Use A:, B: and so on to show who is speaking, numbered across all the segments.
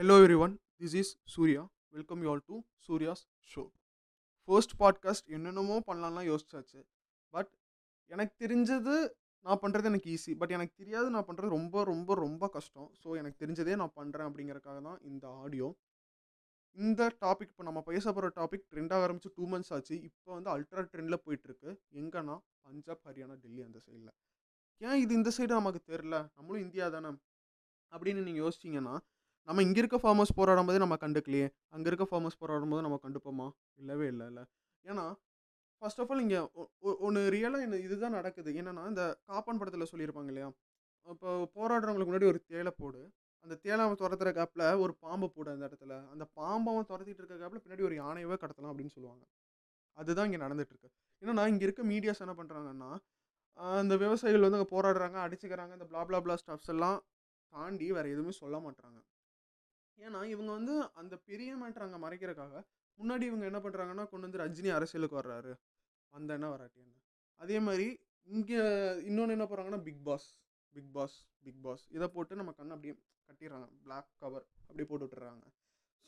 A: Hello everyone, this is Surya. Welcome you all to Surya's show first podcast என்னென்னமோ பண்ணலாம்லாம் யோசிச்சாச்சு. But எனக்கு தெரிஞ்சது நான் பண்ணுறது எனக்கு ஈஸி பட் எனக்கு தெரியாது நான் பண்ணுறது ரொம்ப ரொம்ப ரொம்ப கஷ்டம். ஸோ எனக்கு தெரிஞ்சதே நான் பண்ணுறேன் அப்படிங்கிறக்காக தான் இந்த ஆடியோ இந்த டாபிக் இப்போ நம்ம பேச போகிற டாபிக் ட்ரெண்டாக ஆரம்பிச்சு டூ மந்த்ஸ் ஆச்சு. இப்போ வந்து அல்ட்ரா ட்ரெண்டில் போயிட்டுருக்கு. எங்கன்னா பஞ்சாப் ஹரியானா டெல்லி அந்த சைடில் ஏன் இது இந்த சைடு நமக்கு தெரில நம்மளும் இந்தியா தானே? அப்படின்னு நீங்கள் யோசிச்சிங்கன்னா நம்ம இங்கே இருக்க ஃபார்மர்ஸ் போராடும் போது நம்ம கண்டுக்கலையே. அங்கே இருக்க ஃபார்மர்ஸ் போராடும் போது நம்ம கண்டுப்போமா? இல்லவே இல்லை இல்லை. ஏன்னா ஃபர்ஸ்ட் ஆஃப் ஆல் இங்கே ஒன்று ரியலாக என்ன இதுதான் நடக்குது. என்னென்னா இந்த காப்பான் படத்தில் சொல்லியிருப்பாங்க இல்லையா? இப்போ போராடுறவங்களுக்கு முன்னாடி ஒரு தேலை போடு. அந்த தேலை அவன் துரத்துற கேப்பில் ஒரு பாம்பை போடு அந்த இடத்துல. அந்த பாம்பை அவன் துரத்திட்டு இருக்க கேப்பில் பின்னாடி ஒரு யானையவே கடத்தலாம் அப்படின்னு சொல்லுவாங்க. அதுதான் இங்கே நடந்துட்டுருக்கு. என்னென்னா இங்கே இருக்க மீடியாஸ் என்ன பண்ணுறாங்கன்னா அந்த விவசாயிகள் வந்து அங்கே போராடுறாங்க அடிச்சுக்கிறாங்க இந்த பிளா பிளா பிளா ஸ்டப்ஸ் எல்லாம் தாண்டி வேறு எதுவுமே சொல்ல மாட்டாங்க ஏன்னா இவங்க வந்து அந்த பெரிய மேட்ரு அங்கே மறைக்கிறக்காக முன்னாடி இவங்க என்ன பண்ணுறாங்கன்னா கொண்டு வந்து ரஜினி அரசியலுக்கு வர்றாரு. அந்த என்ன வராட்டி என்ன? அதே மாதிரி இங்கே இன்னொன்று என்ன போகிறாங்கன்னா big boss big boss big boss இதை போட்டு நம்ம கண் அப்படியே கட்டிடுறாங்க. பிளாக் கவர் அப்படியே போட்டு விட்டுறாங்க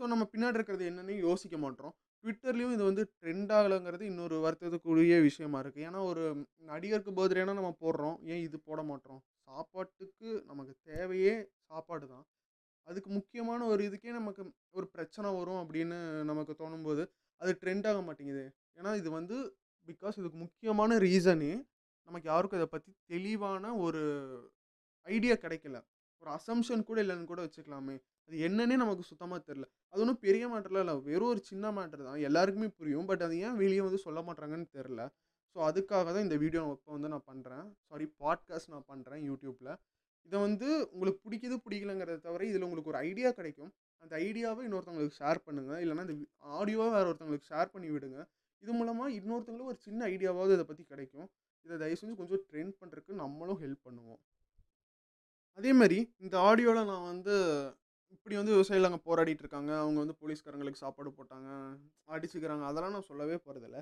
A: ஸோ நம்ம பின்னாடி இருக்கிறது என்னன்னு யோசிக்க மாட்டோம். ட்விட்டர்லேயும் இது வந்து ட்ரெண்ட் ஆகலைங்கிறது இன்னொரு வருத்தத்துக்குரிய விஷயமா இருக்குது ஏன்னா ஒரு நடிகருக்கு பர்த்டேனா நம்ம போடுறோம். ஏன் இது போட மாட்டோம்? சாப்பாட்டுக்கு நமக்கு தேவையே சாப்பாடு தான். அதுக்கு முக்கியமான ஒரு இதுக்கே நமக்கு ஒரு பிரச்சனை வரும் அப்படின்னு நமக்கு தோணும்போது அது ட்ரெண்ட் ஆக மாட்டேங்குது. ஏன்னா இது வந்து பிகாஸ் இதுக்கு முக்கியமான ரீசனே நமக்கு யாருக்கும் இதை பற்றி தெளிவான ஒரு ஐடியா கிடைக்கல. ஒரு அசம்ஷன் கூட இல்லைன்னு கூட வச்சுக்கலாமே. அது என்னன்னே நமக்கு சுத்தமாக தெரில அது ஒன்றும் பெரிய மேட்டர்லாம் இல்லை. வெறும் ஒரு சின்ன மேட்டர் தான். எல்லாருக்குமே புரியும். பட் அது ஏன் வெளியே வந்து சொல்ல மாட்டாங்கன்னு தெரில ஸோ அதுக்காக தான் இந்த வீடியோ இப்போ வந்து நான் பண்ணுறேன் சாரி பாட்காஸ்ட் நான் பண்ணுறேன் யூடியூப்பில் இதை வந்து உங்களுக்கு பிடிக்குது பிடிக்கலங்கிறத தவிர இதில் உங்களுக்கு ஒரு ஐடியா கிடைக்கும். அந்த ஐடியாவை இன்னொருத்தவங்களுக்கு ஷேர் பண்ணுங்கள் இல்லைனா இந்த ஆடியோவை வேறு ஒருத்தவங்களுக்கு ஷேர் பண்ணி விடுங்க. இது மூலமாக இன்னொருத்தங்களும் ஒரு சின்ன ஐடியாவாவது இதை பற்றி கிடைக்கும். இதை தயவு செஞ்சு கொஞ்சம் ட்ரெயின் பண்ணுறதுக்கு நம்மளும் ஹெல்ப் பண்ணுவோம். அதே மாதிரி இந்த ஆடியோவில் நான் வந்து இப்படி வந்து விவசாயிகள் அங்கே போராடிட்டு இருக்காங்க. அவங்க வந்து போலீஸ்காரங்களுக்கு சாப்பாடு போட்டாங்க அடிச்சுக்கிறாங்க. அதெல்லாம் நான் சொல்லவே போகிறதில்ல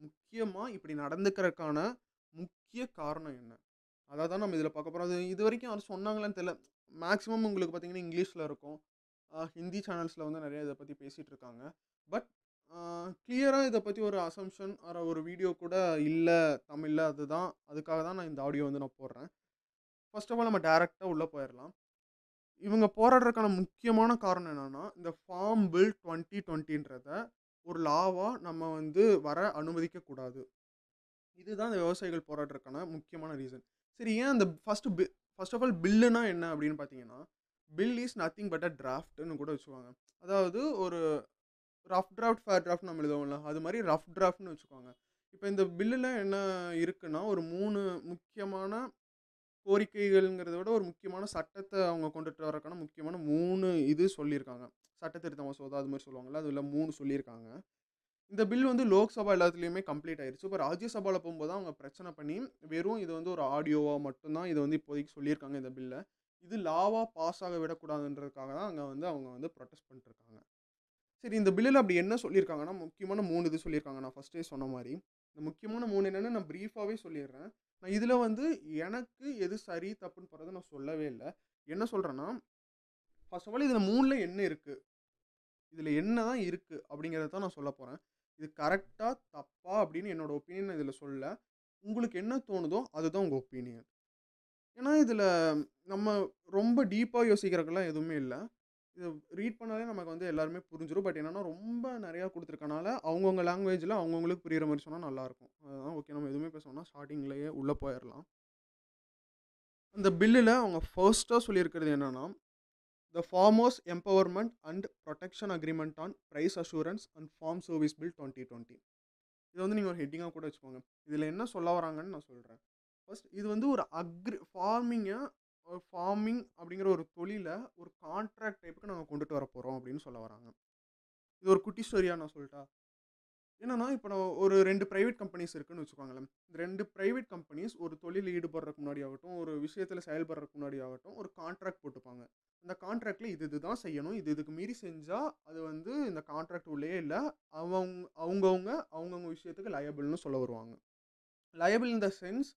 A: முக்கியமாக இப்படி நடந்துக்கிறதுக்கான முக்கிய காரணம் என்ன? அதை தான் நம்ம இதில் பார்க்க போகிறோம் அது இது வரைக்கும் யாரும் சொன்னாங்களான்னு தெரியல மேக்ஸிமம் உங்களுக்கு பார்த்தீங்கன்னா இங்கிலீஷில் இருக்கும். ஹிந்தி சேனல்ஸில் வந்து நிறைய இதை பற்றி பேசிகிட்டு இருக்காங்க. பட் கிளியராக இதை பற்றி ஒரு அசம்ஷன் ஒரு வீடியோ கூட இல்லை தமிழில் அதுதான். அதுக்காக தான் நான் இந்த ஆடியோ வந்து நான் போடுறேன். ஃபர்ஸ்ட் ஆஃப் ஆல் நம்ம டேரெக்டாக உள்ளே போயிடலாம் இவங்க போராடுறதுக்கான முக்கியமான காரணம் என்னென்னா இந்த ஃபார்ம் பில் டுவெண்ட்டி டுவெண்ட்டின்றத ஒரு லாவாக நம்ம வந்து வர அனுமதிக்கக்கூடாது. இதுதான் இந்த விவசாயிகள் போராடுறதுக்கான முக்கியமான ரீசன் சரி ஏன் அந்த ஃபஸ்ட்டு பி ஃபர்ஸ்ட் ஆஃப் ஆல் பில்லுனா என்ன அப்படின்னு பார்த்தீங்கன்னா bill is nothing but a டிராஃப்ட்னு கூட வச்சுக்குவாங்க அதாவது ஒரு ரஃப் டிராஃப்ட் ஃபேர் டிராஃப்ட் நம்ம எழுதுவோம்ல அது மாதிரி ரஃப் டிராஃப்ட்னு வச்சுக்கோங்க. இப்போ இந்த பில்லில் என்ன இருக்குன்னா ஒரு மூணு முக்கியமான கோரிக்கைகள்ங்கிறத விட ஒரு முக்கியமான சட்டத்தை அவங்க கொண்டுட்டு வரக்கான முக்கியமான மூணு இது சொல்லியிருக்காங்க. சட்டத்திருத்த மசோதா அது மாதிரி சொல்லுவாங்கள்ல அதில் மூணு சொல்லியிருக்காங்க. இந்த பில் வந்து லோக்சபா எல்லாத்துலேயுமே கம்ப்ளீட் ஆயிடுச்சு இப்போ ராஜ்யசபாவில் போகும்போது அவங்க பிரச்சனை பண்ணி வெறும் இது வந்து ஒரு ஆடியோவாக மட்டும்தான் இது வந்து இப்போதைக்கு சொல்லியிருக்காங்க இந்த பில்லை. இது லாவாக பாஸ் ஆக விடக்கூடாதுன்றதுக்காக தான் அங்கே வந்து அவங்க வந்து ப்ரொட்டஸ்ட் பண்ணிட்டுருக்காங்க. சரி இந்த பில்லில் அப்படி என்ன சொல்லியிருக்காங்கன்னா முக்கியமான மூணு இது சொல்லியிருக்காங்க. நான் ஃபஸ்ட்டே சொன்ன மாதிரி. இந்த முக்கியமான மூணு என்னென்னு நான் ப்ரீஃபாகவே சொல்லிடுறேன். நான் இதில் வந்து எனக்கு எது சரி தப்புன்னு போகிறத நான் சொல்லவே இல்லை. என்ன சொல்கிறேன்னா ஃபர்ஸ்ட் ஆஃப் ஆல் இதில் மூணில் என்ன இருக்குது இதில் என்ன தான் இருக்குது அப்படிங்கிறத தான் நான் சொல்ல போகிறேன் இது கரெக்டாக தப்பா அப்படின்னு என்னோடய ஒப்பீனியன் இதில் சொல்ல உங்களுக்கு என்ன தோணுதோ அதுதான் உங்கள் ஒப்பீனியன் ஏன்னா இதில் நம்ம ரொம்ப டீப்பாக யோசிக்கிறதுக்கெல்லாம் எதுவுமே இல்லை. இது ரீட் பண்ணாலே நமக்கு வந்து எல்லாருமே புரிஞ்சிடும் பட் என்னென்னா ரொம்ப நிறையா கொடுத்துருக்கனால அவங்கவுங்க லாங்குவேஜில் அவங்கவுங்களுக்கு புரிகிற மாதிரி சொன்னால் நல்லாயிருக்கும் அதுதான் ஓகே நம்ம எதுவுமே பேசணும்னா ஸ்டார்டிங்லேயே உள்ளே போயிடலாம் அந்த பில்லில் அவங்க ஃபர்ஸ்ட்டாக சொல்லியிருக்கிறது என்னென்னா the farmers empowerment and protection agreement on price assurance and farm service bill twenty twenty இது வந்து நீங்கள் ஒரு ஹெட்டிங்காக கூட வச்சுக்கோங்க. இதில் என்ன சொல்ல வராங்கன்னு நான் சொல்கிறேன் ஃபர்ஸ்ட் இது வந்து ஒரு அக்ரி ஃபார்மிங்கை ஒரு ஃபார்மிங் அப்படிங்கிற ஒரு தொழிலை ஒரு கான்ட்ராக்ட் டைப்புக்கு நாங்கள் கொண்டுட்டு வர போகிறோம் அப்படின்னு சொல்ல வராங்க. இது ஒரு குட்டி ஸ்டோரியாக நான் சொல்லிட்டா என்னன்னா இப்போ நான் ஒரு ரெண்டு ப்ரைவேட் கம்பெனிஸ் இருக்குன்னு வச்சுக்கோங்களேன். இந்த ரெண்டு ப்ரைவேட் கம்பெனிஸ் ஒரு தொழில் ஈடுபடுறதுக்கு முன்னாடி ஆகட்டும் ஒரு விஷயத்தில் செயல்படுறதுக்கு முன்னாடி ஆகட்டும் ஒரு கான்ட்ராக்ட் போட்டுப்பாங்க. அந்த கான்ட்ராக்டில் இது இதுதான் செய்யணும். இது இதுக்கு மீறி செஞ்சால் அது வந்து இந்த கான்ட்ராக்ட் உள்ளே இல்லை. அவங்க அவங்கவுங்க அவங்கவுங்க விஷயத்துக்கு லயபிள்னு சொல்ல வருவாங்க. லயபிள் இன் த சென்ஸ்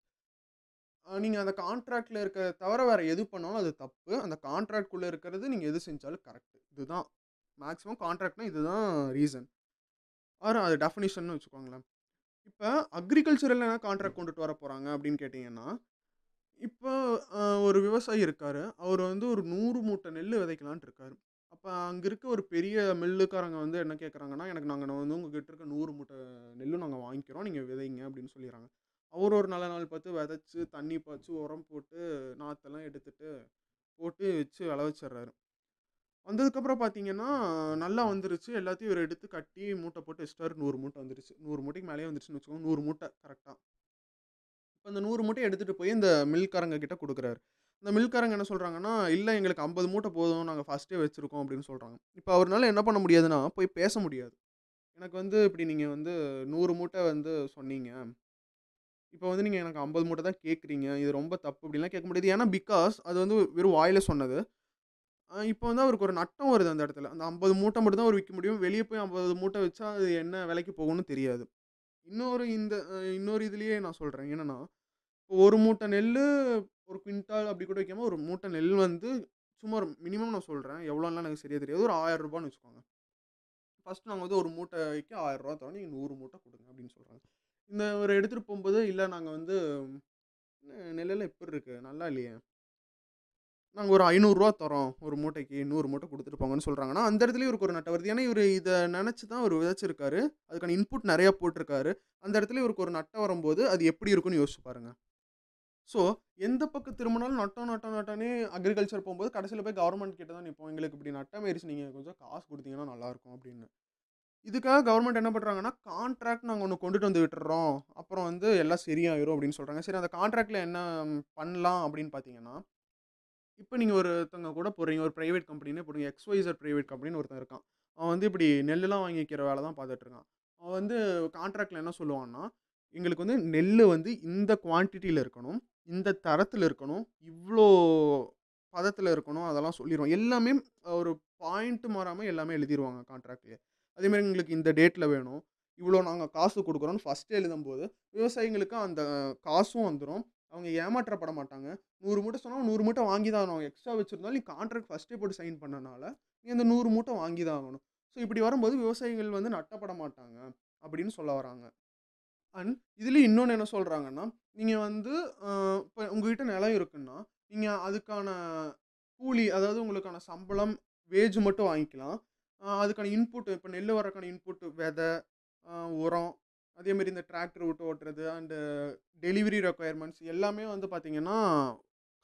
A: நீங்கள் அந்த கான்ட்ராக்டில் இருக்க தவிர வேறு எது பண்ணாலும் அது தப்பு. அந்த கான்ட்ராக்ட்குள்ளே இருக்கிறது நீங்கள் எது செஞ்சாலும் கரெக்டு இதுதான். மேக்ஸிமம் கான்ட்ராக்ட்னா இதுதான் ரீசன் ஆர் அது டெஃபினிஷன் வச்சுக்கோங்களேன். இப்போ அக்ரிகல்ச்சரில் என்ன கான்ட்ராக்ட் கொண்டுட்டு வர போகிறாங்க அப்படின்னு கேட்டிங்கன்னா இப்போ ஒரு விவசாயி இருக்கார். அவர் வந்து ஒரு நூறு மூட்டை நெல் விதைக்கலான்ட்டு இருக்காரு. அப்போ அங்கே இருக்க ஒரு பெரிய மில்லுக்காரங்க வந்து என்ன கேட்குறாங்கன்னா எனக்கு நாங்கள் வந்து உங்ககிட்ட இருக்க நூறு மூட்டை நெல்லும் நாங்கள் வாங்கிக்கிறோம். நீங்கள் விதைங்க. அப்படின்னு சொல்லிடுறாங்க அவர் ஒரு நல்ல நாள் பார்த்து விதைச்சு தண்ணி பாய்ச்சி உரம் போட்டு நாற்றெல்லாம் எடுத்துட்டு போட்டு வச்சு விளை வச்சிடுறாரு வந்ததுக்கப்புறம் பார்த்தீங்கன்னா நல்லா வந்துருச்சு. எல்லாத்தையும் இவர் எடுத்து கட்டி மூட்டை போட்டு வச்சிட்டாரு. நூறு மூட்டை வந்துருச்சு. நூறு மூட்டைக்கு மேலேயே வந்துருச்சுன்னு வச்சுக்கோங்க. நூறு மூட்டை கரெக்டாக இப்போ இந்த நூறு மூட்டை எடுத்துகிட்டு போய் இந்த மில்காரங்க கிட்ட கொடுக்குறாரு. இந்த மில்காரங்க என்ன சொல்கிறாங்கன்னா இல்லை எங்களுக்கு ஐம்பது மூட்டை போதும் நாங்கள் ஃபஸ்ட்டே வச்சுருக்கோம் அப்படின்னு சொல்கிறாங்க இப்போ அவர்னால என்ன பண்ண முடியாதுன்னா போய் பேச முடியாது. எனக்கு வந்து இப்படி நீங்கள் வந்து நூறு மூட்டை வந்து சொன்னீங்க. இப்போ வந்து நீங்கள் எனக்கு ஐம்பது மூட்டை தான் கேட்குறீங்க. இது ரொம்ப தப்பு அப்படின்லாம் கேட்க முடியாது. ஏன்னா பிகாஸ் அது வந்து வெறும் வாயில் சொன்னது. இப்போ வந்து அவருக்கு ஒரு நட்டம் வருது அந்த இடத்துல. அந்த ஐம்பது மூட்டை மட்டும் தான் அவர் விற்க முடியும். வெளியே போய் ஐம்பது மூட்டை வச்சா அது என்ன விலைக்கு போகும்னு தெரியாது. இன்னொரு இந்த இன்னொரு இதுலேயே நான் சொல்கிறேன் என்னென்னா இப்போ ஒரு மூட்டை நெல் ஒரு குவிண்டால் அப்படி கூட வைக்காமல் ஒரு மூட்டை நெல் வந்து சும்மா ஒரு மினிமம் நான் சொல்கிறேன் எவ்வளோலாம் எனக்கு சரியாக தெரியாது. ஒரு ஆயிரம் ரூபான்னு வச்சுக்கோங்க. ஃபஸ்ட் நாங்கள் வந்து ஒரு மூட்டை ஆயிரம் ரூபா தரோம் நீங்கள் நூறு மூட்டை கொடுங்க அப்படின்னு சொல்கிறாங்க இந்த ஒரு எடுத்துகிட்டு போகும்போது இல்லை நாங்கள் வந்து நெல்லெல்லாம் எப்படி இருக்குது நல்லா இல்லையே? நாங்கள் ஒரு ஐநூறுரூவா தரோம். ஒரு மூட்டைக்கு நூறு மூட்டை கொடுத்துட்டு போங்கன்னு சொல்கிறாங்கன்னா அந்த இடத்துல இவருக்கு ஒரு நட்டை ஏன்னா இவர் இதை நினச்சி தான் அவர் விதைச்சிருக்காரு. அதுக்கான இன்புட் நிறையா போட்டிருக்காரு. அந்த இடத்துல இவருக்கு ஒரு நட்டை வரும்போது அது எப்படி இருக்குன்னு யோசிச்சு பாருங்க. ஸோ எந்த பக்கம் திரும்பினாலும் நட்டம் நட்டம் நட்டனே அக்ரிகல்ச்சர் போகும்போது கடைசியில் போய் கவர்மெண்ட் கிட்ட தான் நிற்போம் எங்களுக்கு இப்படி நட்டம் ஆயிடுச்சு நீங்கள் கொஞ்சம் காசு கொடுத்தீங்கன்னா நல்லாயிருக்கும் அப்படின்னு. இதுக்காக கவர்மெண்ட் என்ன பண்ணுறாங்கன்னா கான்ட்ராக்ட் நாங்கள் ஒன்று கொண்டுட்டு வந்து விட்டுறோம். அப்புறம் வந்து எல்லாம் சரியாயிரும் அப்படின்னு சொல்கிறாங்க சரி அந்த கான்ட்ராக்டில் என்ன பண்ணலாம் அப்படின்னு பார்த்தீங்கன்னா இப்போ நீங்கள் ஒருத்தவங்க கூட போகிறீங்க ஒரு ப்ரைவேட் கம்பெனினே போடுங்க எக்ஸ்வைசர் ப்ரைவேட் கம்பெனின்னு ஒருத்தன் இருக்கான். அவன் வந்து இப்படி நெல்லுலாம் வாங்கி வைக்கிற வேலை தான் பார்த்துட்ருக்கான். அவன் வந்து கான்ட்ராக்டில் என்ன சொல்லுவான்னா எங்களுக்கு வந்து நெல் வந்து இந்த குவான்டிட்டியில் இருக்கணும் இந்த தரத்தில் இருக்கணும் இவ்வளோ பதத்தில் இருக்கணும் அதெல்லாம் சொல்லிடுவோம் எல்லாமே ஒரு பாயிண்ட் மாறாமல் எல்லாமே எழுதிடுவாங்க கான்ட்ராக்ட்லேயே அதேமாதிரி எங்களுக்கு இந்த டேட்டில் வேணும் இவ்வளோ நாங்கள் காசு கொடுக்குறோன்னு ஃபஸ்ட்டு எழுதும்போது விவசாயிங்களுக்கு அந்த காசும் வந்துடும் அவங்க ஏமாற்றப்பட மாட்டாங்க நூறு மூட்டை சொன்னால் நூறு மூட்டை வாங்கி தான் ஆகணும். எக்ஸ்ட்ரா வச்சுருந்தாலும் நீ கான்ட்ராக்ட் ஃபஸ்ட்டே போட்டு சைன் பண்ணனால நீ அந்த நூறு மூட்டை வாங்கி தான் ஆகணும். ஸோ இப்படி வரும்போது விவசாயிகள் வந்து நட்டப்பட மாட்டாங்க அப்படின்னு சொல்ல வராங்க. அண்ட் இதுலேயும் இன்னொன்று என்ன சொல்கிறாங்கன்னா நீங்கள் வந்து இப்போ உங்ககிட்ட நிலம் இருக்குன்னா நீங்கள் அதுக்கான கூலி அதாவது உங்களுக்கான சம்பளம் வேஜ் மட்டும் வாங்கிக்கலாம். அதுக்கான இன்புட் இப்போ நெல் வரக்கான இன்புட் விதை உரம் அதேமாரி இந்த டிராக்டர் விட்டு ஓட்டுறது அண்டு டெலிவரி ரெக்குயர்மெண்ட்ஸ் எல்லாமே வந்து பார்த்தீங்கன்னா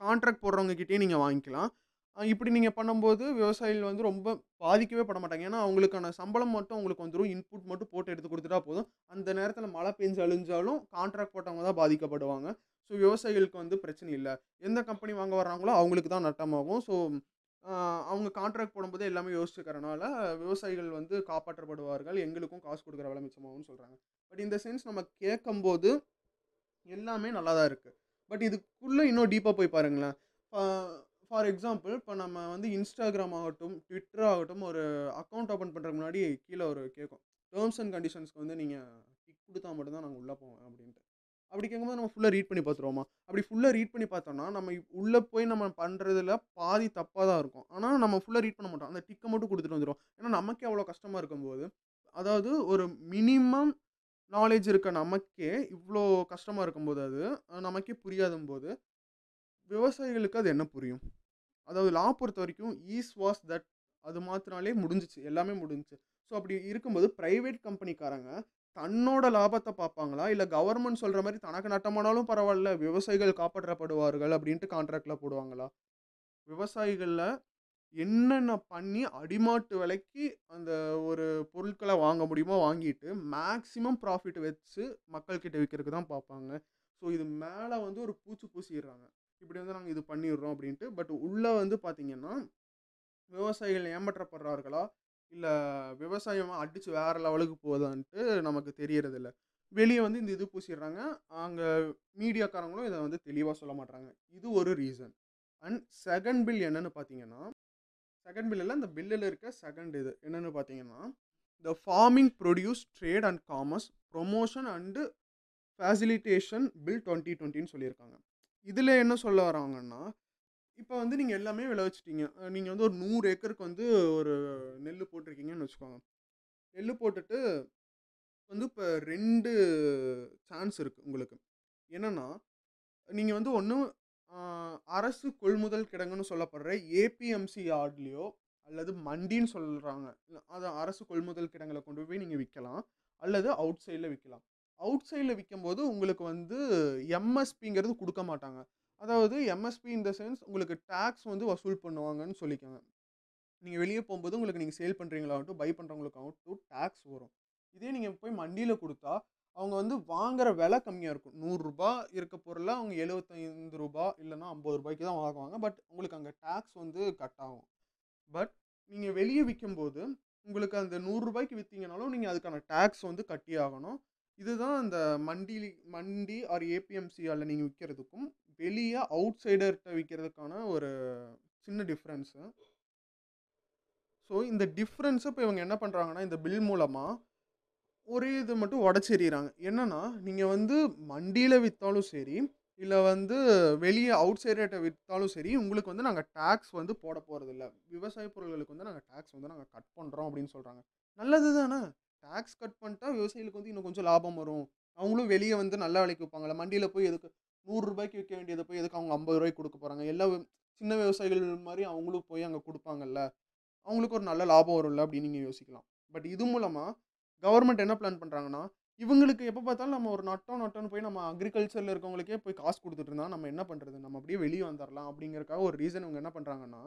A: கான்ட்ராக்ட் போடுறவங்க நீங்கள் வாங்கிக்கலாம். இப்படி நீங்கள் பண்ணும்போது விவசாயிகள் வந்து ரொம்ப பாதிக்கவே பட மாட்டாங்க. ஏன்னா அவங்களுக்கான சம்பளம் மட்டும் அவங்களுக்கு வந்துடும் இன்புட் மட்டும் போட்டு எடுத்து கொடுத்துட்டா போதும். அந்த நேரத்தில் மழை பெஞ்சு அழிஞ்சாலும் கான்ட்ராக்ட் போட்டவங்க தான் பாதிக்கப்படுவாங்க. ஸோ விவசாயிகளுக்கு வந்து பிரச்சனை இல்லை. எந்த கம்பெனி வாங்க வர்றாங்களோ அவங்களுக்கு தான் நட்டமாகும். ஸோ அவங்க கான்ட்ராக்ட் போடும்போது எல்லாமே யோசிச்சுக்கிறனால விவசாயிகள் வந்து காப்பாற்றப்படுவார்கள் எங்களுக்கும் காசு கொடுக்குற வேலை மிச்சமாகும்னு சொல்கிறாங்க பட் இந்த சென்ஸ் நம்ம கேட்கும்போது எல்லாமே நல்லா தான் இருக்குது பட் இதுக்குள்ளே இன்னும் டீப்பாக போய் பாருங்களேன். ஃபார் எக்ஸாம்பிள் இப்போ நம்ம வந்து இன்ஸ்டாகிராம் ஆகட்டும் ட்விட்டர் ஆகட்டும் ஒரு அக்கௌண்ட் ஓப்பன் பண்ணுறதுக்கு முன்னாடி கீழே ஒரு கேட்கும் டேர்ம்ஸ் அண்ட் கண்டிஷன்ஸ்க்கு வந்து நீங்கள் டிக் கொடுத்தா மட்டும்தான் நாங்கள் உள்ளே போவோம் அப்படின்ட்டு. அப்படி கேட்கும்போது நம்ம ஃபுல்லாக ரீட் பண்ணி பார்த்துருவோமா? அப்படி ஃபுல்லாக ரீட் பண்ணி பார்த்தோம்னா நம்ம உள்ளே போய் நம்ம பண்ணுறதுல பாதி தப்பாக தான் இருக்கும். ஆனால் நம்ம ஃபுல்லாக ரீட் பண்ண மாட்டோம். அந்த டிக்கை மட்டும் கொடுத்துட்டு வந்துடும் ஏன்னா நமக்கே அவ்வளோ கஷ்டமாக இருக்கும்போது அதாவது ஒரு மினிமம் நாலேஜ் இருக்க நமக்கே இவ்வளோ கஷ்டமாக இருக்கும்போது அது நமக்கே புரியாதும் போது விவசாயிகளுக்கு அது என்ன புரியும்? அதாவது லா பொறுத்த வரைக்கும் ஈஸ் வாஸ் தட் அது மாத்தினாலே முடிஞ்சிச்சு. எல்லாமே முடிஞ்சிச்சு. ஸோ அப்படி இருக்கும்போது ப்ரைவேட் கம்பெனிக்காரங்க தன்னோட லாபத்தை பார்ப்பாங்களா? இல்லை கவர்மெண்ட் சொல்கிற மாதிரி தனக்கு நட்டமானாலும் பரவாயில்ல விவசாயிகள் காப்பாற்றப்படுவார்கள் அப்படின்ட்டு கான்ட்ராக்டில் போடுவாங்களா? விவசாயிகளில் என்னென்ன பண்ணி அடிமாட்டு விலைக்கு அந்த ஒரு பொருட்களை வாங்க முடியுமோ வாங்கிட்டு மேக்ஸிமம் ப்ராஃபிட் வச்சு மக்கள்கிட்ட விற்கிறதுக்கு தான் பார்ப்பாங்க. ஸோ இது மேலே வந்து ஒரு பூச்சி பூசிடுறாங்க. இப்படி வந்து நாங்கள் இது பண்ணிடுறோம் அப்படின்ட்டு. பட் உள்ளே வந்து பார்த்திங்கன்னா விவசாயிகள் ஏமாற்றப்படுறார்களா? இல்லை விவசாயம் அடித்து வேறு லெவலுக்கு போகுதான்ட்டு நமக்கு தெரியறதில்ல. வெளியே வந்து இந்த இது பூசிடுறாங்க அங்கே மீடியாக்காரங்களும் இதை வந்து தெளிவாக சொல்ல மாட்டாங்க இது ஒரு ரீசன் அண்ட் செகண்ட் பில் என்னென்னு பார்த்தீங்கன்னா செகண்ட் பில்லில் இந்த பில்லில் இருக்க செகண்ட் இது என்னென்னு பார்த்தீங்கன்னா the farming produce trade and commerce promotion and facilitation bill twenty டுவெண்ட்டின்னு சொல்லியிருக்காங்க இதில் என்ன சொல்ல வராங்கன்னா இப்போ வந்து நீங்கள் எல்லாமே விளைவிச்சிட்டீங்க. நீங்கள் வந்து ஒரு நூறு ஏக்கருக்கு வந்து ஒரு நெல் போட்டிருக்கீங்கன்னு வச்சுக்கோங்க. நெல் போட்டுட்டு வந்து இப்போ ரெண்டு சான்ஸ் இருக்குது உங்களுக்கு. என்னென்னா நீங்கள் வந்து ஒன்று அரசு கொள்முதல் கிடங்குன்னு சொல்லப்படுற ஏபிஎம்சி யார்ட்லேயோ அல்லது மண்டின்னு சொல்கிறாங்க அது அரசு கொள்முதல் கிடங்கில் கொண்டு போய் நீங்கள் விற்கலாம் அல்லது அவுட் சைடில் விற்கலாம் அவுட் சைடில் விற்கும்போது உங்களுக்கு வந்து எம்எஸ்பிங்கிறது கொடுக்க மாட்டாங்க. அதாவது எம்எஸ்பி இந்த சென்ஸ் உங்களுக்கு டேக்ஸ் வந்து வசூல் பண்ணுவாங்கன்னு சொல்லிக்கோங்க. நீங்கள் வெளியே போகும்போது உங்களுக்கு நீங்கள் சேல் பண்ணுறீங்களாகட்டும் பை பண்ணுறவங்களுக்காகட்டும் டேக்ஸ் வரும். இதே நீங்கள் போய் மண்டியில் கொடுத்தா அவங்க வந்து வாங்குற விலை கம்மியாக இருக்கும். நூறுரூபா இருக்க பொருளை அவங்க எழுபத்தைந்து ரூபா இல்லைனா ஐம்பது ரூபாய்க்கு தான் வாங்குவாங்க. பட் உங்களுக்கு அங்கே டேக்ஸ் வந்து கட் ஆகும். பட் நீங்கள் வெளியே விற்கும்போது உங்களுக்கு அந்த நூறுரூபாய்க்கு விற்றீங்கனாலும் நீங்கள் அதுக்கான டேக்ஸ் வந்து கட்டி ஆகணும். இதுதான் அந்த மண்டி மண்டி ஆர் ஏபிஎம்சியால் நீங்கள் விற்கிறதுக்கும் வெளியே அவுட் சைடர்கிட்ட விற்கிறதுக்கான ஒரு சின்ன டிஃப்ரென்ஸு. ஸோ இந்த டிஃப்ரென்ஸை இப்போ இவங்க என்ன பண்ணுறாங்கன்னா இந்த பில் மூலமாக ஒரே இது மட்டும் உடச்சிடுறாங்க என்னன்னா நீங்கள் வந்து மண்டியில் விற்றாலும் சரி இல்லை வந்து வெளியே அவுட் சைடர்கிட்ட விற்றாலும் சரி உங்களுக்கு வந்து நாங்கள் டேக்ஸ் வந்து போட போகிறதில்ல விவசாய பொருள்களுக்கு வந்து நாங்கள் டேக்ஸ் வந்து நாங்கள் கட் பண்ணுறோம் அப்படின்னு சொல்கிறாங்க நல்லது தானே? டேக்ஸ் கட் பண்ணிட்டா விவசாயிகளுக்கு வந்து இன்னும் கொஞ்சம் லாபம் வரும். அவங்களும் வெளியே வந்து நல்ல விலைக்கு விற்பாங்கல்ல மண்டியில் போய் எதுக்கு நூறுரூபாய்க்கு விற்க வேண்டியதை போய் எதுக்கு அவங்க ஐம்பது ரூபாய்க்கு கொடுக்க போகிறாங்க எல்லா சின்ன விவசாயிகள் மாதிரி அவங்களும் போய் அங்கே கொடுப்பாங்கல்ல? அவங்களுக்கு ஒரு நல்ல லாபம் வரும்ல அப்படின்னு நீங்கள் யோசிக்கலாம். பட் இது மூலமாக கவர்மெண்ட் என்ன பிளான் பண்ணுறாங்கன்னா இவங்களுக்கு எப்போ பார்த்தாலும் நம்ம ஒரு நட்டம் நட்டம்னு போய் நம்ம அக்ரிகல்ச்சரில் இருக்கவங்களுக்கே போய் காசு கொடுத்துட்டு இருந்தால் நம்ம என்ன பண்ணுறது நம்ம அப்படியே வெளியே வந்துடலாம் அப்படிங்கிறக்காக ஒரு ரீசன் இவங்க என்ன பண்ணுறாங்கன்னா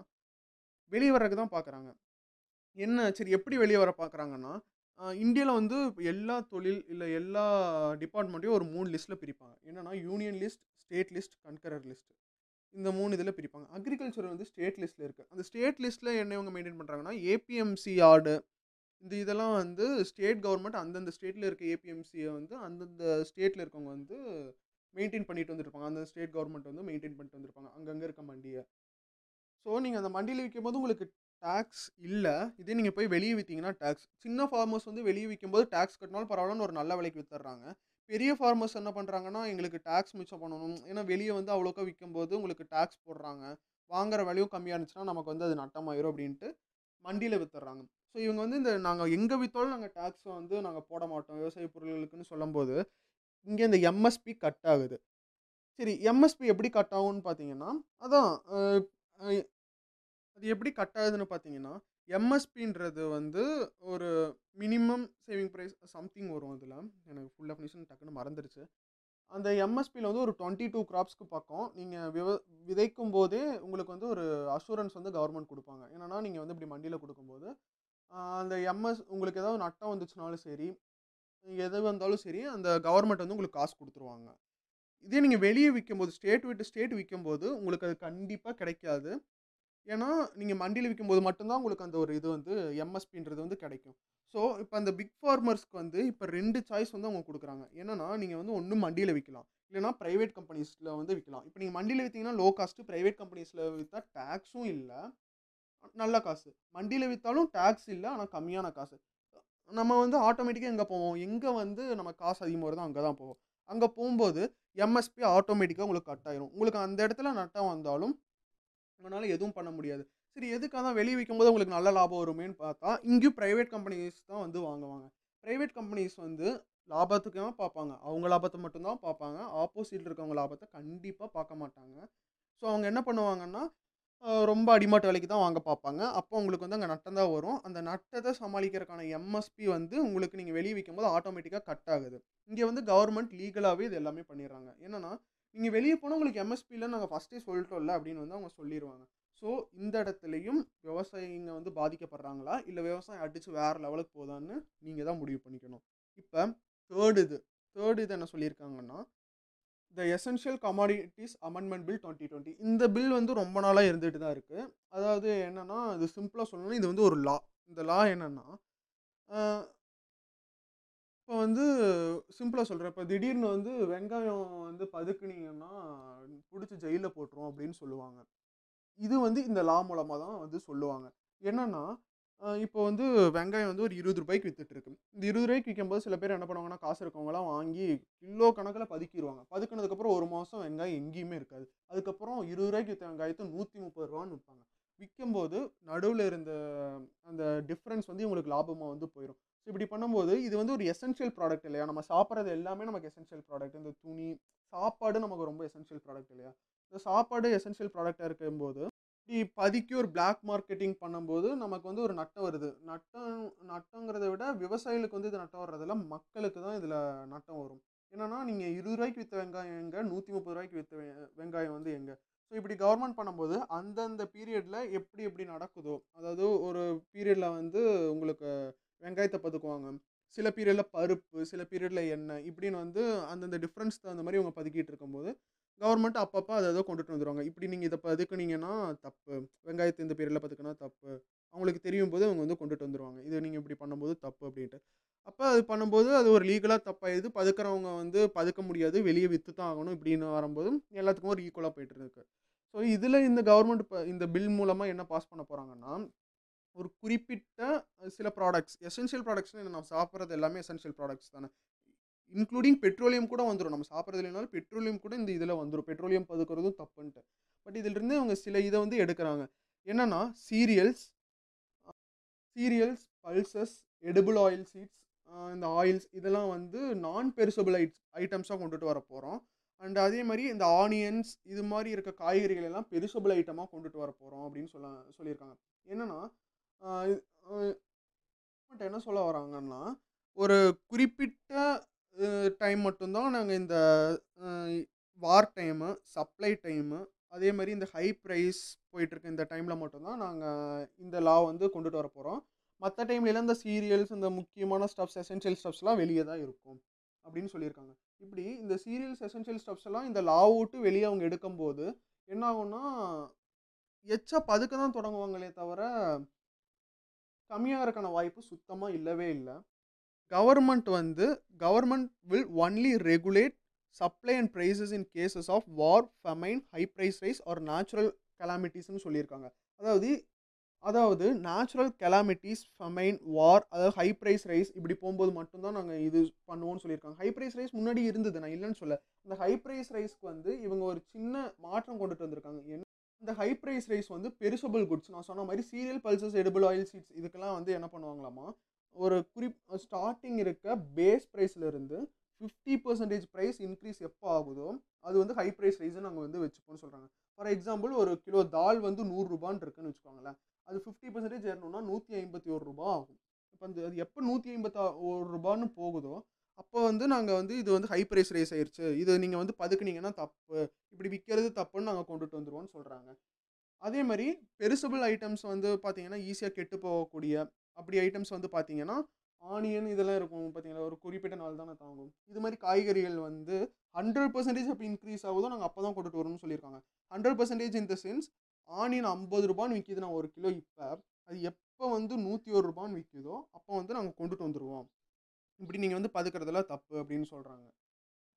A: வெளியே வர்றதுக்கு தான் பார்க்குறாங்க என்ன சரி எப்படி வெளியே வர பார்க்குறாங்கன்னா இந்தியாவில் வந்து எல்லா தொழில் இல்லை எல்லா டிபார்ட்மெண்ட்டையும் ஒரு மூணு லிஸ்ட்டில் பிரிப்பாங்க. என்னென்னா union list state list concurrent list. இந்த மூணு இதில் பிரிப்பாங்க. அக்ரிகல்ச்சர் வந்து ஸ்டேட் லிஸ்ட்டில் இருக்குது அந்த ஸ்டேட் லிஸ்ட்டில் என்ன இவங்க மெயின்டைன் பண்ணுறாங்கன்னா ஏபிஎம்சி ஆர்டு. இந்த இதெல்லாம் வந்து ஸ்டேட் கவர்மெண்ட் அந்தந்த ஸ்டேட்டில் இருக்க ஏபிஎம்சியை வந்து அந்தந்த ஸ்டேட்டில் இருக்கவங்க வந்து மெயின்டைன் பண்ணிட்டு வந்துருப்பாங்க. அந்த ஸ்டேட் கவர்மெண்ட் வந்து மெயின்டைன் பண்ணிட்டு வந்திருப்பாங்க. அங்கங்கே இருக்க மண்டியை. ஸோ நீங்கள் அந்த மண்டியில் விற்கும் போது உங்களுக்கு டேக்ஸ் இல்லை. இதே நீங்கள் போய் வெளியே விற்றீங்கன்னா டேக்ஸ். சின்ன ஃபார்மர்ஸ் வந்து வெளியே விற்கும்போது டேக்ஸ் கட்டினாலும் பரவாயில்லன்னு ஒரு நல்ல விலைக்கு வித்துடுறாங்க பெரிய ஃபார்மர்ஸ் என்ன பண்ணுறாங்கன்னா எங்களுக்கு டேக்ஸ் மிச்சம் பண்ணணும். ஏன்னா வெளியே வந்து அவ்வளோக்கா விற்கும்போது உங்களுக்கு டேக்ஸ் போடுறாங்க. வாங்குற விலையும் கம்மியாக இருந்துச்சுன்னா நமக்கு வந்து அது நட்டமாயிரும் அப்படின்ட்டு மண்டியில் வித்துடுறாங்க ஸோ இவங்க வந்து இந்த நாங்கள் எங்கே விற்றாலும் நாங்கள் டேக்ஸை வந்து நாங்கள் போட மாட்டோம். விவசாய பொருட்களுக்குன்னு சொல்லும்போது இங்கே இந்த எம்எஸ்பி கட் ஆகுது. சரி எம்எஸ்பி எப்படி கட் ஆகும்னு பார்த்தீங்கன்னா அதான் இது அது எப்படி கட் ஆகுதுன்னு பார்த்தீங்கன்னா எம்எஸ்பின்றது வந்து ஒரு மினிமம் சேவிங் ப்ரைஸ் சம்திங் வரும் அதில். எனக்கு ஃபுல் டெஃபினிஷன் டக்குன்னு மறந்துடுச்சு அந்த எம்எஸ்பியில் வந்து ஒரு டுவெண்ட்டி டூ க்ராப்ஸ்க்கு பக்கம் நீங்கள் விவ விதைக்கும் போதே உங்களுக்கு வந்து ஒரு அஷூரன்ஸ் வந்து கவர்மெண்ட் கொடுப்பாங்க. என்னென்னா நீங்கள் வந்து இப்படி மண்டியில் கொடுக்கும்போது அந்த எம்எஸ் உங்களுக்கு ஏதாவது நட்டம் வந்துச்சுனாலும் சரி எது வந்தாலும் சரி அந்த கவர்மெண்ட் வந்து உங்களுக்கு காசு கொடுத்துருவாங்க. இதே நீங்கள் வெளியே விற்கும்போது ஸ்டேட் விட்டு ஸ்டேட் விற்கும்போது உங்களுக்கு அது கண்டிப்பாக கிடைக்காது. ஏன்னா நீங்கள் மண்டியில் விற்கும்போது மட்டும்தான் உங்களுக்கு அந்த ஒரு இது வந்து எம்எஸ்பின்றது வந்து கிடைக்கும். ஸோ இப்போ அந்த பிக் ஃபார்மர்ஸ்க்கு வந்து இப்போ ரெண்டு சாய்ஸ் வந்து அவங்க கொடுக்குறாங்க. என்னென்னா நீங்கள் வந்து ஒன்றும் மண்டியில் விற்கலாம் இல்லைனா ப்ரைவேட் கம்பெனிஸில் வந்து விற்கலாம் இப்போ நீங்கள் மண்டியில் விற்றீங்கன்னா லோ காஸ்ட்டு ப்ரைவேட் கம்பெனிஸில் விற்றா டேக்ஸும் இல்லை. நல்ல காசு. மண்டியில் விற்றாலும் டேக்ஸ் இல்லை ஆனால் கம்மியான காசு. நம்ம வந்து ஆட்டோமேட்டிக்காக எங்கே போவோம்? எங்கே வந்து நம்ம காசு அதிகமாக வருதோ அங்கே தான் போவோம். அங்கே போகும்போது எம்எஸ்பி ஆட்டோமேட்டிக்காக உங்களுக்கு கட் ஆயிரும். உங்களுக்கு அந்த இடத்துல நட்டம் வந்தாலும் உங்களால் எதுவும் பண்ண முடியாது. சரி எதுக்காக தான் வெளியே விற்கும்போது உங்களுக்கு நல்ல லாபம் வருமேன்னு பார்த்தா இங்கேயும் ப்ரைவேட் கம்பெனிஸ் தான் வந்து வாங்குவாங்க. ப்ரைவேட் கம்பெனிஸ் வந்து லாபத்துக்கு தான் பார்ப்பாங்க. அவங்க லாபத்தை மட்டும்தான் பார்ப்பாங்க. ஆப்போசிட்டில் இருக்கவங்க லாபத்தை கண்டிப்பாக பார்க்க மாட்டாங்க. ஸோ அவங்க என்ன பண்ணுவாங்கன்னா ரொம்ப அடிமாட்டு விலைக்கு தான் வாங்க பார்ப்பாங்க. அப்போ உங்களுக்கு வந்து அங்கே நட்டம் தான் வரும். அந்த நட்டத்தை சமாளிக்கிறதுக்கான எம்எஸ்பி வந்து உங்களுக்கு நீங்கள் வெளியே விற்கும்போது ஆட்டோமேட்டிக்காக கட் ஆகுது. இங்கே வந்து கவர்மெண்ட் லீகலாகவே இது எல்லாமே பண்ணிடுறாங்க. என்னென்னா நீங்கள் வெளியே போனால் உங்களுக்கு எம்எஸ்பியில் நாங்கள் ஃபஸ்ட்டே சொல்லிட்டோம்ல அப்படின்னு வந்து அவங்க சொல்லிடுவாங்க ஸோ இந்த இடத்துலையும் விவசாயிங்க வந்து பாதிக்கப்படுறாங்களா? இல்லை விவசாயம் அடித்து வேறு லெவலுக்கு போதான்னு நீங்கள் தான் முடிவு பண்ணிக்கணும். இப்போ தேர்ட் இது. தேர்ட் இது என்ன சொல்லியிருக்காங்கன்னா the essential commodities amendment bill twenty twenty இந்த பில் வந்து ரொம்ப நாளாக இருந்துகிட்டு தான் இருக்குது அதாவது என்னென்னா இது சிம்பிளாக சொல்லணும்னா இது வந்து ஒரு லா இந்த லா என்னென்னா இப்போ வந்து சிம்பிளாக சொல்கிறேன் இப்போ திடீர்னு வந்து வெங்காயம் வந்து பதுக்குனீங்கன்னா பிடிச்சி ஜெயிலில் போட்டுரும் அப்படின்னு சொல்லுவாங்க. இது வந்து இந்த லா மூலமாக தான் வந்து சொல்லுவாங்க. என்னென்னா இப்போ வந்து வெங்காயம் வந்து ஒரு இருபது ரூபாய்க்கு வித்துட்டுருக்கு. இந்த இருபது ரூபாய்க்கு விற்கும்போது சில பேர் என்ன பண்ணுவாங்கன்னா காசு இருக்கவங்களாம் வாங்கி கிலோ கணக்கில் பதுக்கிடுவாங்க பதுக்குனதுக்கப்புறம் ஒரு மாதம் வெங்காயம் எங்கேயுமே இருக்காது. அதுக்கப்புறம் இருபது ரூபாய்க்கு விற்ற வெங்காயத்தை நூற்றி முப்பது ரூபான்னு விற்பாங்க விற்கும்போது நடுவில் இருந்த அந்த டிஃப்ரென்ஸ் வந்து இவங்களுக்கு லாபமாக வந்து போயிடும் ஸோ இப்படி பண்ணும்போது இது வந்து ஒரு எசென்ஷியல் ப்ராடக்ட் இல்லையா? நம்ம சாப்பிட்றது எல்லாமே நமக்கு எசென்ஷியல் ப்ராடக்ட் இந்த துணி சாப்பாடு நமக்கு ரொம்ப எசென்ஷியல் ப்ராடக்ட் இல்லையா? இந்த சாப்பாடு எசென்ஷியல் ப்ராடக்டாக இருக்கும்போது இப்படி பதுக்கி ஒரு பிளாக் மார்க்கெட்டிங் பண்ணும்போது நமக்கு வந்து ஒரு நட்டம் வருது. நட்டம் நட்டங்கிறத விட விவசாயிகளுக்கு வந்து இது நட்டம் வர்றதில்ல. மக்களுக்கு தான் இதில் நட்டம் வரும். என்னென்னா நீங்கள் இருபது ரூபாய்க்கு விற்ற வெங்காயம் எங்கே? நூற்றி முப்பது ரூபாய்க்கு விற்ற வெங்காயம் வந்து எங்கே? ஸோ இப்படி கவர்மெண்ட் பண்ணும்போது அந்தந்த பீரியடில் எப்படி எப்படி நடக்குதோ அதாவது ஒரு பீரியடில் வந்து உங்களுக்கு வெங்காயத்தை பதுக்குவாங்க. சில பீரியடில் பருப்பு சில பீரியடில் எண்ணெய் இப்படின்னு வந்து அந்தந்த டிஃப்ரென்ஸ் தகுந்த மாதிரி அவங்க பதுக்கிட்டு இருக்கும்போது கவர்மெண்ட் அப்பப்போ அதை ஏதோ கொண்டுட்டு வந்துடுவாங்க இப்படி நீங்கள் இதை பதுக்குனீங்கன்னா தப்பு. வெங்காயத்தை இந்த பீரியடில் பதுக்குனா தப்பு. அவங்களுக்கு தெரியும் போது அவங்க வந்து கொண்டுட்டு வந்துடுவாங்க இது நீங்கள் இப்படி பண்ணும்போது தப்பு அப்படின்ட்டு. அப்போ அது பண்ணும்போது அது ஒரு லீகலாக தப்பாயிடுது. பதுக்கிறவங்க வந்து பதுக்க முடியாது. வெளியே விற்று தான் ஆகணும் இப்படின்னு வரும்போது எல்லாத்துக்கும் ஒரு ஈக்குவலாக போயிட்டு இருக்கு. ஸோ இதில் இந்த கவர்மெண்ட் இப்போ இந்த பில் மூலமாக என்ன பாஸ் பண்ண போகிறாங்கன்னா ஒரு குறிப்பிட்ட சில ப்ராடக்ட்ஸ் எசென்ஷியல் ப்ராடக்ட்ஸ்னு நம்ம சாப்பிட்றது எல்லாமே எசென்ஷியல் ப்ராடக்ட்ஸ் தானே. இன்க்ளூடிங் பெட்ரோலியம் கூட வந்துடும் நம்ம சாப்பிட்றது இல்லைனாலும் பெட்ரோலியம் கூட இந்த இதில் வந்துடும் பெட்ரோலியம் பதுக்கிறதும் தப்புன்ட்டு. பட் இதிலிருந்து அவங்க சில இதை வந்து எடுக்கிறாங்க. என்னன்னா cereals cereals pulses edible oil seeds இந்த ஆயில்ஸ் இதெல்லாம் வந்து நான் பெரிசபிள் ஐட் ஐட்டம்ஸாக கொண்டுட்டு வர போகிறோம் அண்ட் அதே மாதிரி இந்த ஆனியன்ஸ் இது மாதிரி இருக்க காய்கறிகள் எல்லாம் பெரிசபிள் ஐட்டமாக கொண்டுட்டு வர போகிறோம் அப்படின்னு சொல்ல சொல்லியிருக்காங்க. என்னென்னா பட் என்ன சொல்ல வராங்கன்னா ஒரு குறிப்பிட்ட டைம் மட்டும்தான் நாங்கள் இந்த வார் டைமு சப்ளை டைமு அதே மாதிரி இந்த ஹை ப்ரைஸ் போயிட்டுருக்க இந்த டைமில் மட்டும்தான் நாங்கள் இந்த லா வந்து கொண்டுட்டு வர போகிறோம் மற்ற டைம்லலாம் இந்த சீரியல்ஸ் இந்த முக்கியமான ஸ்டப்ஸ் எசென்ஷியல் ஸ்டப்ஸ்லாம் வெளியே தான் இருக்கும் அப்படின்னு சொல்லியிருக்காங்க. இப்படி இந்த சீரியல்ஸ் எசென்ஷியல் ஸ்டப்ஸ் எல்லாம் இந்த லா விட்டு வெளியே அவங்க எடுக்கும்போது என்ன ஆகும்னா எச்சா பதுக்க தான் தொடங்குவாங்களே தவிர கம்மியாகிறதுக்கான வாய்ப்பு சுத்தமாக இல்லவே இல்லை. கவர்மெண்ட் வந்து government will only regulate supply and prices in cases of war famine high price rise or natural கலாமிட்டிஸ்னு சொல்லியிருக்காங்க. அதாவது அதாவது நேச்சுரல் கெலாமிட்டிஸ் ஃபெமைன் வார் அதாவது ஹை ப்ரைஸ் ரைஸ் இப்படி போகும்போது மட்டும்தான் நாங்கள் இது பண்ணுவோம்னு சொல்லியிருக்காங்க. ஹை ப்ரைஸ் ரைஸ் முன்னாடி இருந்தது நான் இல்லைன்னு சொல்ல அந்த ஹை ப்ரைஸ் ரைஸ்க்கு வந்து இவங்க ஒரு சின்ன மாற்றம் கொண்டுட்டு வந்திருக்காங்க. என்ன இந்த ஹை ப்ரைஸ் ரைஸ் வந்து பெரிசபிள் குட்ஸ் நான் சொன்ன மாதிரி cereal pulses edible oil seeds இதுக்கெல்லாம் வந்து என்ன பண்ணுவாங்களாமா ஒரு குறிப் ஸ்டார்டிங் இருக்க பேஸ் ப்ரைஸ்லேருந்து ஃபிஃப்டி பர்சன்டேஜ் ப்ரைஸ் இன்க்ரீஸ் எப்போ ஆகுதோ அது வந்து ஹை ப்ரைஸ் ரைஸ்னு நாங்கள் வந்து வச்சுப்போம்னு சொல்கிறாங்க ஃபார் எக்ஸாம்பிள் ஒரு கிலோ தால் வந்து நூறுரூபான்னு இருக்குன்னு வச்சுக்கோங்களேன். அது ஃபிஃப்டி பர்சன்டேஜ் ஏறணும்னா நூற்றி ஐம்பத்தி ஒரு ரூபா ஆகும். இப்போ அந்த அது எப்போ நூற்றி ஐம்பத்தா ஒரு ரூபான்னு போகுதோ அப்போ வந்து நாங்கள் வந்து இது வந்து ஹை ப்ரைஸ் ரேஸ் ஆயிடுச்சு இது நீங்கள் வந்து பதுக்குனீங்கன்னா தப்பு. இப்படி விற்கிறது தப்புன்னு நாங்கள் கொண்டுட்டு வந்துருவோம்னு சொல்கிறாங்க அதே மாதிரி பெருசபிள் ஐட்டம்ஸ் வந்து பார்த்தீங்கன்னா ஈஸியாக கெட்டு போகக்கூடிய அப்படி ஐட்டம்ஸ் வந்து பார்த்தீங்கன்னா ஆனியன் இதெல்லாம் இருக்கும் பார்த்தீங்களா ஒரு குறிப்பிட்ட நாள் தானே தாங்கும். இது மாதிரி காய்கறிகள் வந்து ஹண்ட்ரட் பர்சன்டேஜ் அப்படி இன்க்ரீஸ் ஆகுதோ நாங்கள் அப்போ தான் கொண்டுட்டு வரணும்னு சொல்லியிருக்காங்க. ஹண்ட்ரட் பர்சன்டேஜ் இந்த சென்ஸ் ஆனியன் ஐம்பது ரூபான்னு விற்கிது நான் ஒரு கிலோ இப்போ. அது எப்போ வந்து நூற்றி ஒரு ரூபான்னு விற்கிதோ அப்போ வந்து நாங்கள் கொண்டுட்டு வந்துடுவோம் இப்படி நீங்கள் வந்து பதுக்கிறதெல்லாம் தப்பு அப்படின்னு சொல்கிறாங்க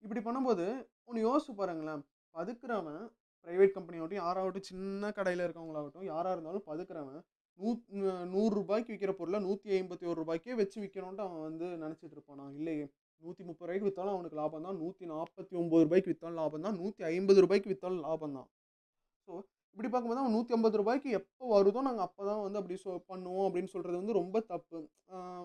A: இப்படி பண்ணும்போது ஒன்று யோசிச்சு பாருங்களேன். பதுக்குறவன் ப்ரைவேட் கம்பெனியாகட்டும் யாராகட்டும் சின்ன கடையில் இருக்கவங்களாகட்டும் யாராக இருந்தாலும் பதுக்குறவன் நூ நூறுரூபாய்க்கு விற்கிற பொருளை நூற்றி ஐம்பத்தி ஒரு ரூபாய்க்கே வச்சு விற்கணுன்ட்டு அவன் வந்து நினச்சிட்டு இருப்பானா. இல்லையே நூற்றி முப்பது ரூபாய்க்கு விற்றாலும் அவனுக்கு லாபம் தான். நூற்றி நாற்பத்தி ஒம்பது ரூபாய்க்கு விற்றாலும் லாபம் தான். நூற்றி ஐம்பது ரூபாய்க்கு விற்றாலும் லாபம் தான். ஸோ இப்படி பார்க்கும்போது அவன் நூற்றி ஐம்பது ரூபாய்க்கு எப்போ வருதோ நாங்கள் அப்போ தான் வந்து அப்படி சொ பண்ணுவோம் அப்படின்னு சொல்கிறது வந்து ரொம்ப தப்பு.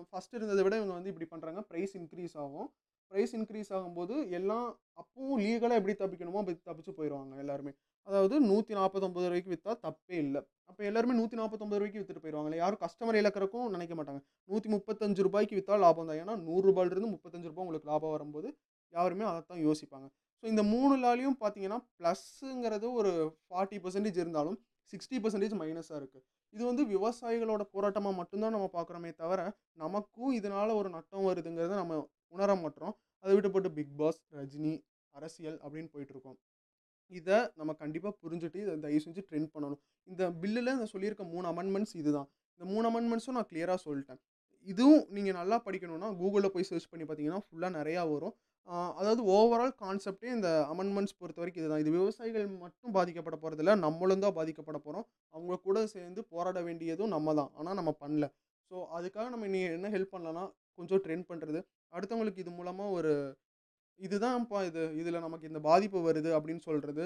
A: ஃபஸ்ட் இருந்ததை விட இவங்க வந்து இப்படி பண்ணுறாங்க ப்ரைஸ் இன்க்ரீஸ் ஆகும். ப்ரைஸ் இன்க்ரீஸ் ஆகும்போது எல்லாம் அப்பவும் லீகலாக எப்படி தப்பிக்கணுமோ அப்படி தப்பிச்சு போயிடுவாங்க எல்லாருமே. அதாவது நூற்றி நாற்பத்தொம்பது ரூபாய்க்கு விற்றா தப்பே இல்லை. அப்போ எல்லாருமே நூற்றி நாற்பத்தொம்பது ரூபாய்க்கு விற்றுட்டு போயிடுவாங்க யாரும் கஸ்டமர் இழக்கிறக்கும் நினைக்க மாட்டாங்க. நூற்றி முப்பத்தஞ்சு ரூபாய்க்கு விற்றா லாபம் தான். ஏன்னா நூறுரூபாயிலிருந்து முப்பத்தஞ்சு ரூபாய் உங்களுக்கு லாபம் வரும்போது யாருமே அதை தான் யோசிப்பாங்க. ஸோ இந்த மூணு லாலையும் பார்த்தீங்கன்னா ப்ளஸ்ஸுங்கிறது ஒரு ஃபார்ட்டி பர்சன்டேஜ் இருந்தாலும் சிக்ஸ்டி பர்சன்டேஜ் மைனஸாக இருக்குது இது வந்து விவசாயிகளோட போராட்டமாக மட்டும்தான் நம்ம பார்க்குறோமே தவிர நமக்கும் இதனால் ஒரு நட்டம் வருதுங்கிறத நம்ம உணர மாட்டோம். அதை விட்டு போட்டு பிக் பாஸ் ரஜினி அரசியல் அப்படின்னு போயிட்டுருக்கோம் இதை நம்ம கண்டிப்பாக புரிஞ்சுட்டு இதை தயவு செஞ்சு ட்ரெண்ட் பண்ணணும். இந்த பில்லில் நான் சொல்லியிருக்க மூணு அமெண்ட்மெண்ட்ஸ் இதுதான். இந்த மூணு அமெண்ட்மெண்ட்ஸும் நான் கிளியராக சொல்லிட்டேன். இதுவும் நீங்கள் நல்லா படிக்கணும்னா கூகுளில் போய் சர்ச் பண்ணி பார்த்தீங்கன்னா ஃபுல்லாக நிறையா வரும். அதாவது ஓவரால் கான்செப்டே இந்த அமெண்ட்மெண்ட்ஸ் பொறுத்த வரைக்கும் இதுதான். இது விவசாயிகள் மட்டும் பாதிக்கப்பட போகிறதில்ல நம்மளும் தான் பாதிக்கப்பட போகிறோம் அவங்க கூட சேர்ந்து போராட வேண்டியதும் நம்ம தான். ஆனால் நம்ம பண்ணல. ஸோ அதுக்காக நம்ம நீ என்ன ஹெல்ப் பண்ணலன்னா கொஞ்சம் ட்ரெண்ட் பண்ணுறது அடுத்தவங்களுக்கு இது மூலமாக ஒரு இதுதான்ப்பா இது இதில் நமக்கு இந்த பாதிப்பு வருது அப்படின்னு சொல்கிறது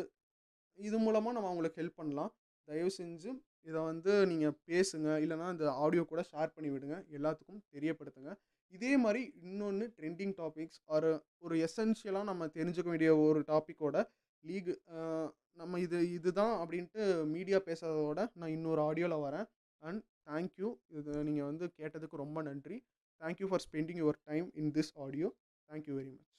A: இது மூலமாக நம்ம அவங்களுக்கு ஹெல்ப் பண்ணலாம். தயவு செஞ்சு இதை வந்து நீங்கள் பேசுங்க. இல்லைனா இந்த ஆடியோ கூட ஷேர் பண்ணி விடுங்க. எல்லாத்துக்கும் தெரியப்படுத்துங்க. இதே மாதிரி இன்னொன்று ட்ரெண்டிங் டாபிக்ஸ் ஒரு ஒரு எசென்ஷியலாக நம்ம தெரிஞ்சுக்க வேண்டிய ஒரு டாப்பிக்கோட லீக் நம்ம இது இதுதான் அப்படின்ட்டு மீடியா பேசுகிறதோட நான் இன்னொரு ஆடியோவில் வரேன். அண்ட் தேங்க்யூ இது நீங்கள் வந்து கேட்டதுக்கு ரொம்ப நன்றி. Thank you for spending your time in this audio thank you very much